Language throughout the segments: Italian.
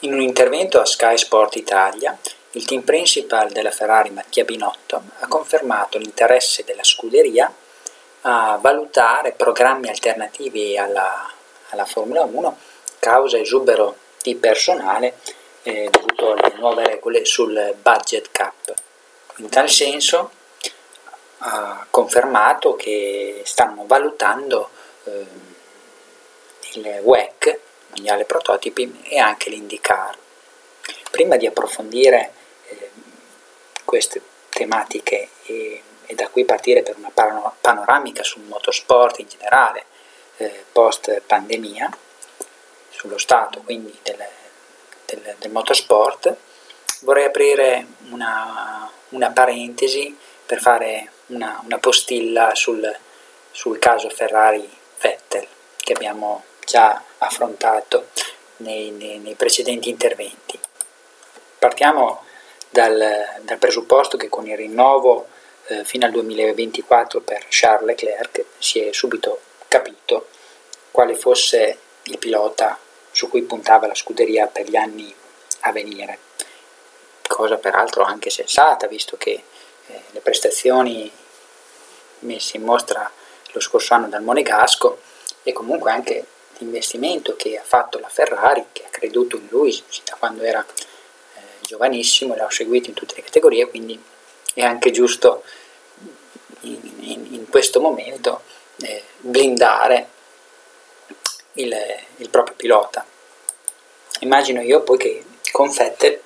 In un intervento a Sky Sport Italia, il team principal della Ferrari, Mattia Binotto, ha confermato l'interesse della scuderia a valutare programmi alternativi alla, alla Formula 1 causa esubero di personale eh, dovuto alle nuove regole sul budget cap. In tal senso ha confermato che stanno valutando eh, il WEC, Mondiale Prototipi, e anche l'IndyCar. Prima di approfondire eh, queste tematiche e, e, da qui partire per una panoramica sul motorsport in generale eh, post pandemia, sullo stato quindi del, del, del motorsport, vorrei aprire una, una, parentesi per fare una, una postilla sul, sul caso Ferrari-Vettel che abbiamo già affrontato nei, nei, nei precedenti interventi. Partiamo dal, dal, presupposto che con il rinnovo eh, fino al 2024 per Charles Leclerc si è subito capito quale fosse il pilota su cui puntava la scuderia per gli anni a venire, cosa peraltro anche sensata, visto che eh, le prestazioni messe in mostra lo scorso anno dal Monegasco e comunque anche l'investimento che ha fatto la Ferrari, che ha creduto in lui da quando era eh, giovanissimo, l'ha seguito in tutte le categorie, quindi è anche giusto in, in, in questo momento eh, blindare il, il, proprio pilota. Immagino io poi che con Vettel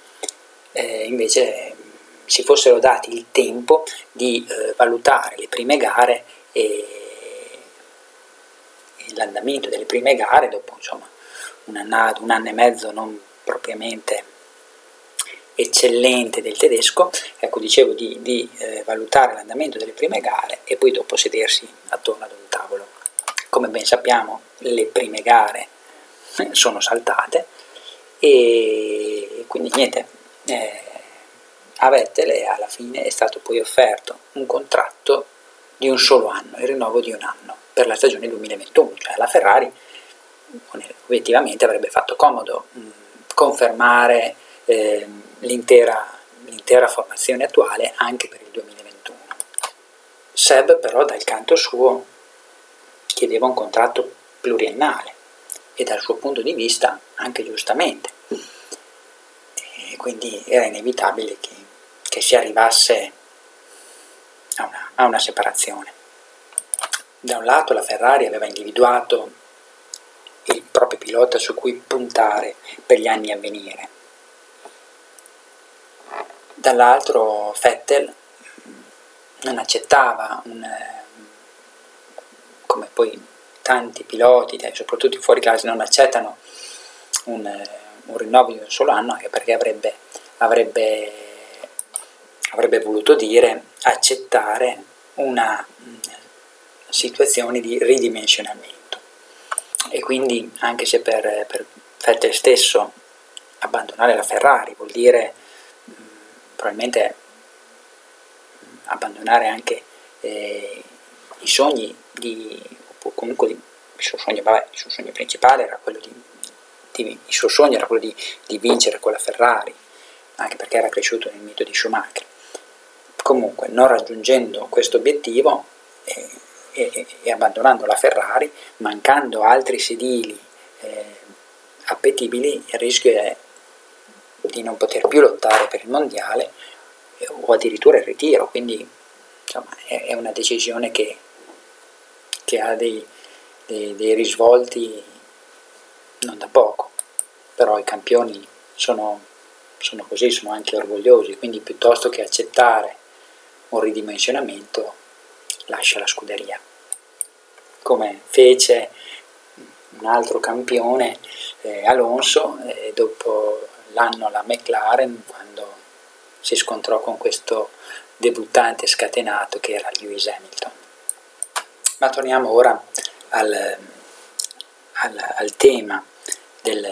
eh, invece si fossero dati il tempo di eh, valutare le prime gare e, e, l'andamento delle prime gare dopo insomma, un, anno, un anno e mezzo non propriamente eccellente del tedesco, ecco dicevo di, di eh, valutare l'andamento delle prime gare e poi dopo sedersi attorno ad un tavolo. Come ben sappiamo le prime gare sono saltate e quindi niente, eh, a Vettel alla fine è stato poi offerto un contratto di un solo anno, il rinnovo di un anno per la stagione 2021, cioè la Ferrari obiettivamente avrebbe fatto comodo mm, confermare eh, l'intera, l'intera formazione attuale anche per il 2021. Seb però dal canto suo chiedeva un contratto pluriennale e dal suo punto di vista anche giustamente. E quindi era inevitabile che che si arrivasse a una, a una separazione. Da un lato la Ferrari aveva individuato il proprio pilota su cui puntare per gli anni a venire. Dall'altro Vettel non accettava un, come poi tanti piloti, soprattutto i fuori classe, non accettano un, un rinnovo di un solo anno anche perché avrebbe, avrebbe avrebbe voluto dire accettare una mm, situazione di ridimensionamento. E quindi anche se per, per Vettel stesso abbandonare la Ferrari vuol dire mm, probabilmente mm, abbandonare anche eh, i sogni di, comunque di, il, suo sogno, vabbè, il suo sogno principale era quello di, di il suo sogno era quello di, di vincere con la Ferrari, anche perché era cresciuto nel mito di Schumacher comunque non raggiungendo questo obiettivo e, e, e, abbandonando la Ferrari, mancando altri sedili eh, appetibili, il rischio è di non poter più lottare per il mondiale eh, o addirittura il ritiro, quindi insomma, è, è, una decisione che, che ha dei, dei, dei risvolti non da poco, però i campioni sono, sono così, sono anche orgogliosi, quindi piuttosto che accettare un ridimensionamento, lascia la scuderia. Come fece un altro campione, eh, Alonso, eh, dopo l'anno alla McLaren, quando si scontrò con questo debuttante scatenato che era Lewis Hamilton. Ma torniamo ora al, al, al tema del,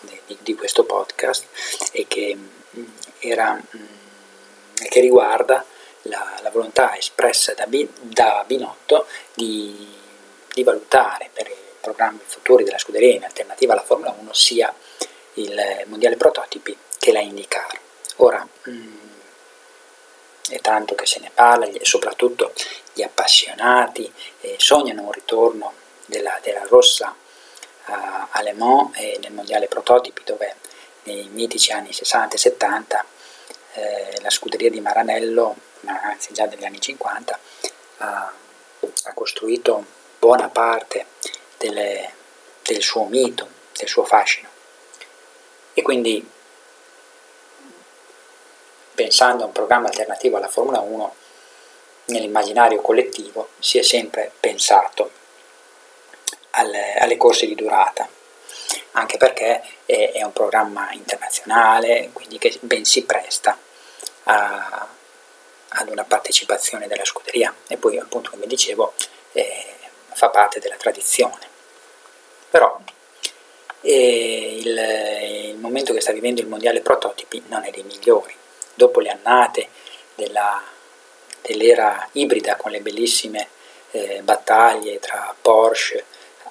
di, di, questo podcast e che era mm, che riguarda la, la volontà espressa da, da Binotto di, di, valutare per i programmi futuri della scuderia in alternativa alla Formula 1 sia il mondiale prototipi che la IndyCar. Ora, mh, mm, è tanto che se ne parla, e soprattutto gli appassionati eh, sognano un ritorno della, della rossa a, a Le Mans e nel mondiale prototipi dove nei mitici anni 60 e 70 eh, la scuderia di Maranello, anzi già negli anni 50, ha, ha costruito buona parte delle, del suo mito, del suo fascino. E quindi pensando a un programma alternativo alla Formula 1, nell'immaginario collettivo si è sempre pensato alle, alle corse di durata, anche perché è, è, un programma internazionale, quindi che ben si presta a, ad una partecipazione della scuderia e poi appunto come dicevo eh, fa parte della tradizione. Però eh, il, il momento che sta vivendo il mondiale prototipi non è dei migliori dopo le annate della, dell'era ibrida con le bellissime eh, battaglie tra Porsche,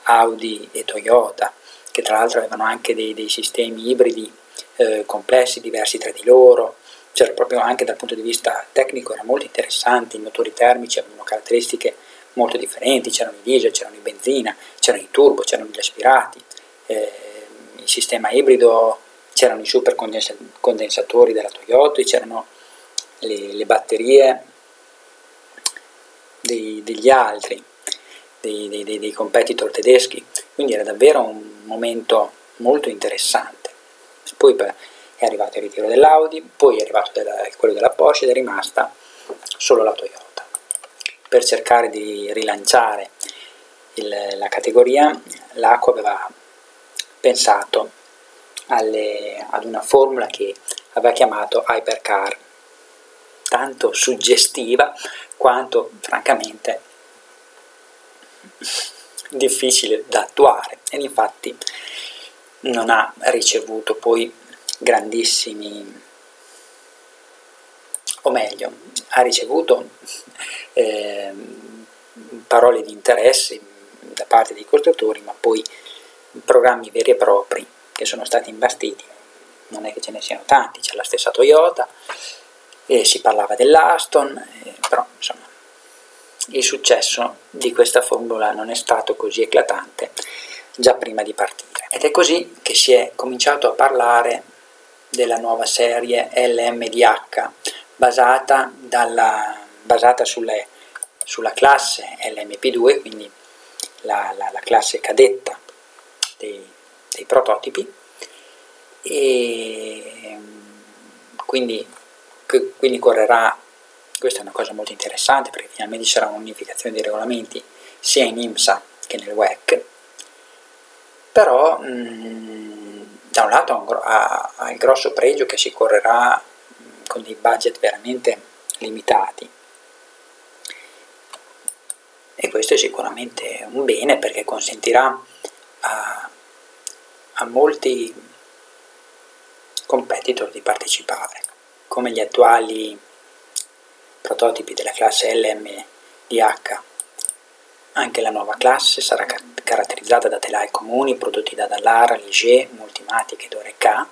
Audi e Toyota, che tra l'altro avevano anche dei, dei sistemi ibridi eh, complessi, diversi tra di loro, c'era proprio anche dal punto di vista tecnico era molto interessante, i motori termici avevano caratteristiche molto differenti, c'erano i diesel, c'erano i benzina, c'erano i turbo, c'erano gli aspirati, eh, il sistema ibrido c'erano i super condensatori della Toyota, c'erano le, le batterie dei, degli altri, dei, dei, dei, competitor tedeschi, quindi era davvero un momento molto interessante. Poi è arrivato il ritiro dell'Audi, poi è arrivato della, quello della Porsche ed è rimasta solo la Toyota. Per cercare di rilanciare il, la categoria, l'Acqua aveva pensato alle, ad una formula che aveva chiamato Hypercar, tanto suggestiva quanto francamente difficile da attuare. Ed infatti non ha ricevuto poi grandissimi o meglio ha ricevuto eh, parole di interesse da parte dei costruttori ma poi programmi veri e propri che sono stati imbastiti, non è che ce ne siano tanti, c'è la stessa Toyota, e si parlava dell'Aston, eh, il successo di questa formula non è stato così eclatante già prima di partire. Ed è così che si è cominciato a parlare della nuova serie LMDH basata, dalla, basata sulle, sulla classe LMP2, quindi la, la, la classe cadetta dei, dei prototipi e quindi, quindi correrà, questa è una cosa molto interessante perché finalmente ci sarà un'unificazione dei regolamenti sia in IMSA che nel WEC, però mh, da un lato ha, ha, il grosso pregio che si correrà mh, con dei budget veramente limitati. E questo è sicuramente un bene perché consentirà a, a molti competitor di partecipare, come gli attuali prototipi della classe LMDH. Anche la nuova classe sarà caratterizzata da telai comuni prodotti da Dallara, Ligier, Multimatic ed Oreca,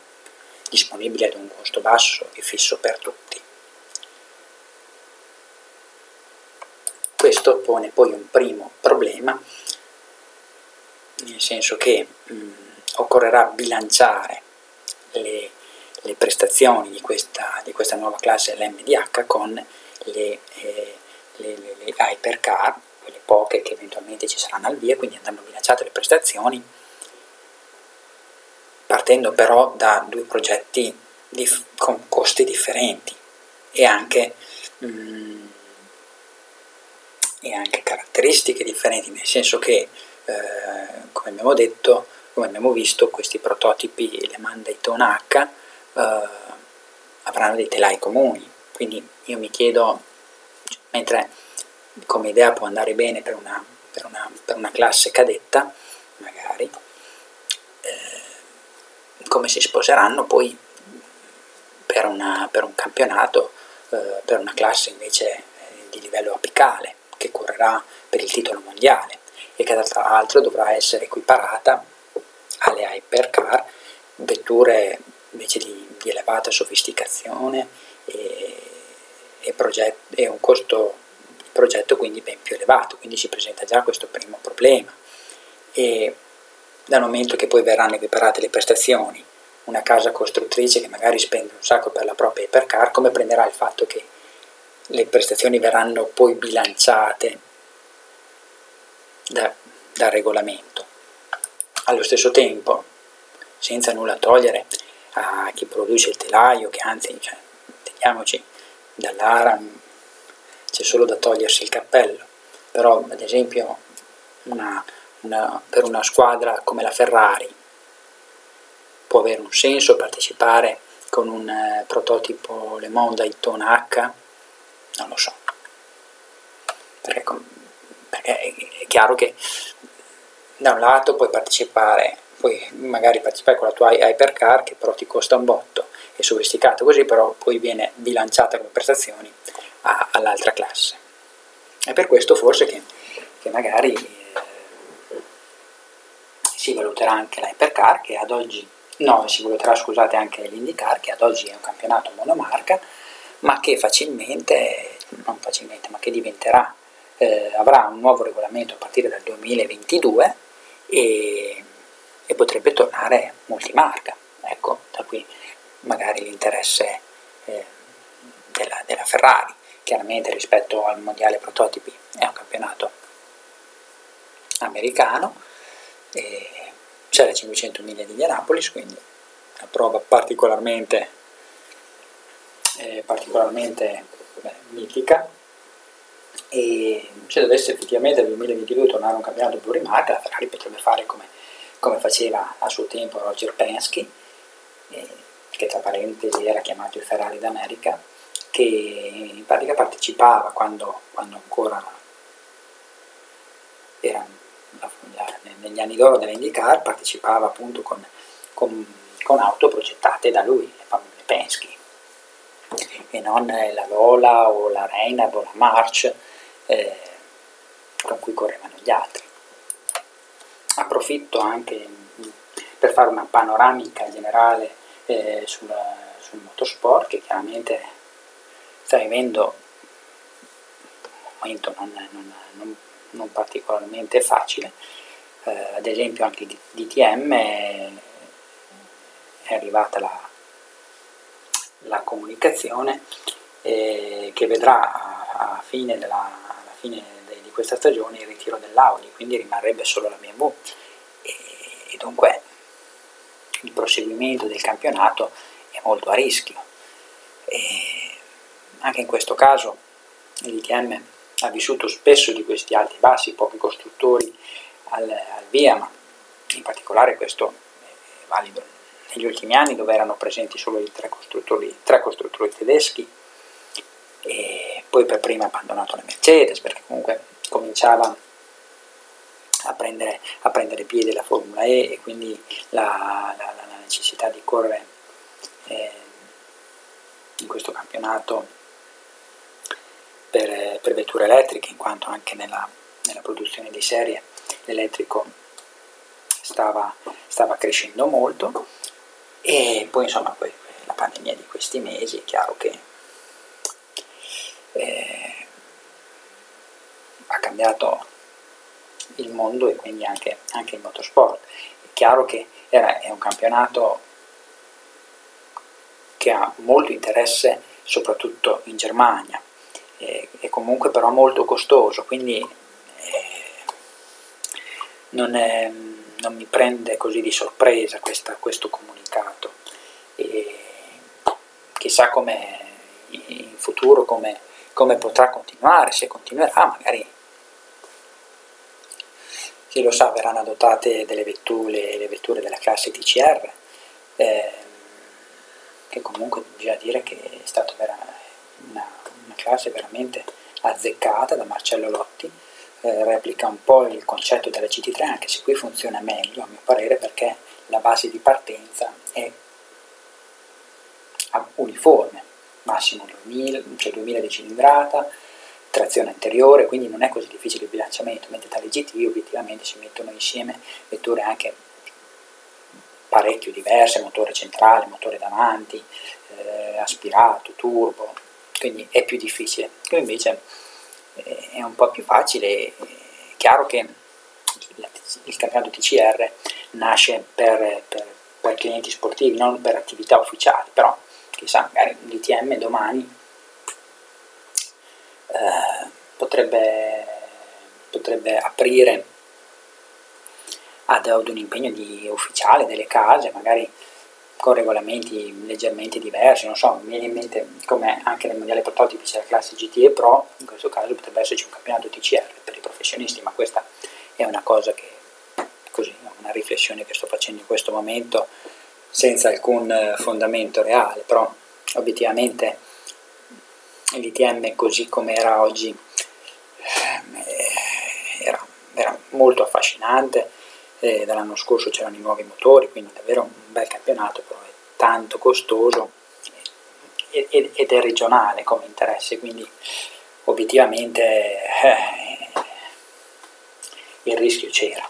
disponibili ad un costo basso e fisso per tutti. Questo pone poi un primo problema, nel senso che mh, mm, occorrerà bilanciare le, le prestazioni di questa, di questa, nuova classe LMDH con le, eh, le, le, le hypercar, quelle poche che eventualmente ci saranno al via, quindi andranno bilanciate le prestazioni, partendo però da due progetti dif- con costi differenti e anche, mm, e anche caratteristiche differenti, nel senso che, eh, come abbiamo detto, come abbiamo visto, questi prototipi Le Mans Daytona H eh, avranno dei telai comuni, quindi io mi chiedo, mentre come idea può andare bene per una, per una, per una classe cadetta, magari, eh, come si sposeranno poi per, una, per un campionato, eh, per una classe invece eh, di livello apicale, che correrà per il titolo mondiale e che tra l'altro dovrà essere equiparata alle hypercar vetture invece di, di elevata sofisticazione e, e, proget- e un costo progetto quindi ben più elevato, quindi si presenta già questo primo problema. E dal momento che poi verranno equiparate le prestazioni, una casa costruttrice che magari spende un sacco per la propria hypercar, come prenderà il fatto che le prestazioni verranno poi bilanciate da, dal regolamento? Allo stesso tempo, senza nulla togliere a chi produce il telaio, che anzi, cioè, teniamoci, dall'ARA c'è solo da togliersi il cappello, però ad esempio una, una, per una squadra come la Ferrari può avere un senso partecipare con un eh, prototipo Le Mans Daytona H? Non lo so. Perché, perché è chiaro che da un lato puoi partecipare, puoi magari partecipare con la tua hypercar che però ti costa un botto, è sofisticato così, però poi viene bilanciata come prestazioni a, all'altra classe. È per questo forse che, che magari eh, si valuterà anche la hypercar che ad oggi, no, si valuterà scusate anche l'IndyCar che ad oggi è un campionato monomarca, ma che facilmente, non facilmente, ma che diventerà, eh, avrà un nuovo regolamento a partire dal 2022 e, e potrebbe tornare multimarca. Ecco, da qui magari l'interesse eh, della, della, Ferrari. Chiaramente rispetto al mondiale prototipi è un campionato americano, c'è la 500 miglia di Indianapolis, quindi una prova particolarmente, eh, particolarmente beh, mitica e se dovesse effettivamente nel 2022 tornare un campionato plurimarca, la Ferrari potrebbe fare come, come faceva a suo tempo Roger Penske, eh, che tra parentesi era chiamato il Ferrari d'America, che in pratica partecipava quando, quando ancora era negli anni d'oro dell'IndyCar, partecipava appunto con, con, con auto progettate da lui, le famose Penske, e non la Lola o la Reynard o la March eh, con cui correvano gli altri. Approfitto anche per fare una panoramica generale eh, sul, sul, motorsport che chiaramente sta vivendo un momento non, non, non, non particolarmente facile, eh, ad esempio anche di DTM è, arrivata la, la comunicazione eh, che vedrà a, a fine della fine di questa stagione il ritiro dell'Audi, quindi rimarrebbe solo la BMW e, e dunque il proseguimento del campionato è molto a rischio. E anche in questo caso l'ITM ha vissuto spesso di questi alti e bassi, pochi costruttori al, al via, ma in particolare questo è valido negli ultimi anni dove erano presenti solo i tre costruttori, tre costruttori tedeschi e poi per prima ha abbandonato la Mercedes perché comunque cominciava a prendere, a prendere piede la Formula E e quindi la, la, la necessità di correre eh, in questo campionato per, per, vetture elettriche in quanto anche nella, nella produzione di serie l'elettrico stava, stava crescendo molto. E poi insomma la pandemia di questi mesi è chiaro che eh, cambiato il mondo e quindi anche, anche il motorsport. È chiaro che era, è un campionato che ha molto interesse soprattutto in Germania, eh, è comunque però molto costoso, quindi eh, non, è, non, mi prende così di sorpresa questa, questo comunicato. E chissà come in futuro come come potrà continuare, se continuerà magari chi lo sa verranno adottate delle vetture, le vetture della classe TCR eh, che comunque bisogna dire che è stata una, una, classe veramente azzeccata da Marcello Lotti eh, replica un po' il concetto della GT3 anche se qui funziona meglio a mio parere perché la base di partenza è uniforme massimo 2000, cioè 2000 di cilindrata, trazione anteriore, quindi non è così difficile il bilanciamento, mentre tale GT obiettivamente si mettono insieme vetture anche parecchio diverse, motore centrale, motore davanti, eh, aspirato, turbo, quindi è più difficile. Qui invece eh, è un po' più facile, è chiaro che il campionato TCR nasce per, per, per clienti sportivi, non per attività ufficiali, però chissà, magari un DTM domani eh, potrebbe, potrebbe aprire ad, ad un impegno ufficiale delle case, magari con regolamenti leggermente diversi, non so, mi viene in mente come anche nel mondiale prototipi c'è la classe GTE Pro, in questo caso potrebbe esserci un campionato TCR per i professionisti, ma questa è una cosa che, così, una riflessione che sto facendo in questo momento senza alcun fondamento reale, però obiettivamente l'ITM così come era oggi eh, era, era molto affascinante, eh, dall'anno scorso c'erano i nuovi motori, quindi davvero un bel campionato, però è tanto costoso ed è regionale come interesse, quindi obiettivamente eh, il rischio c'era.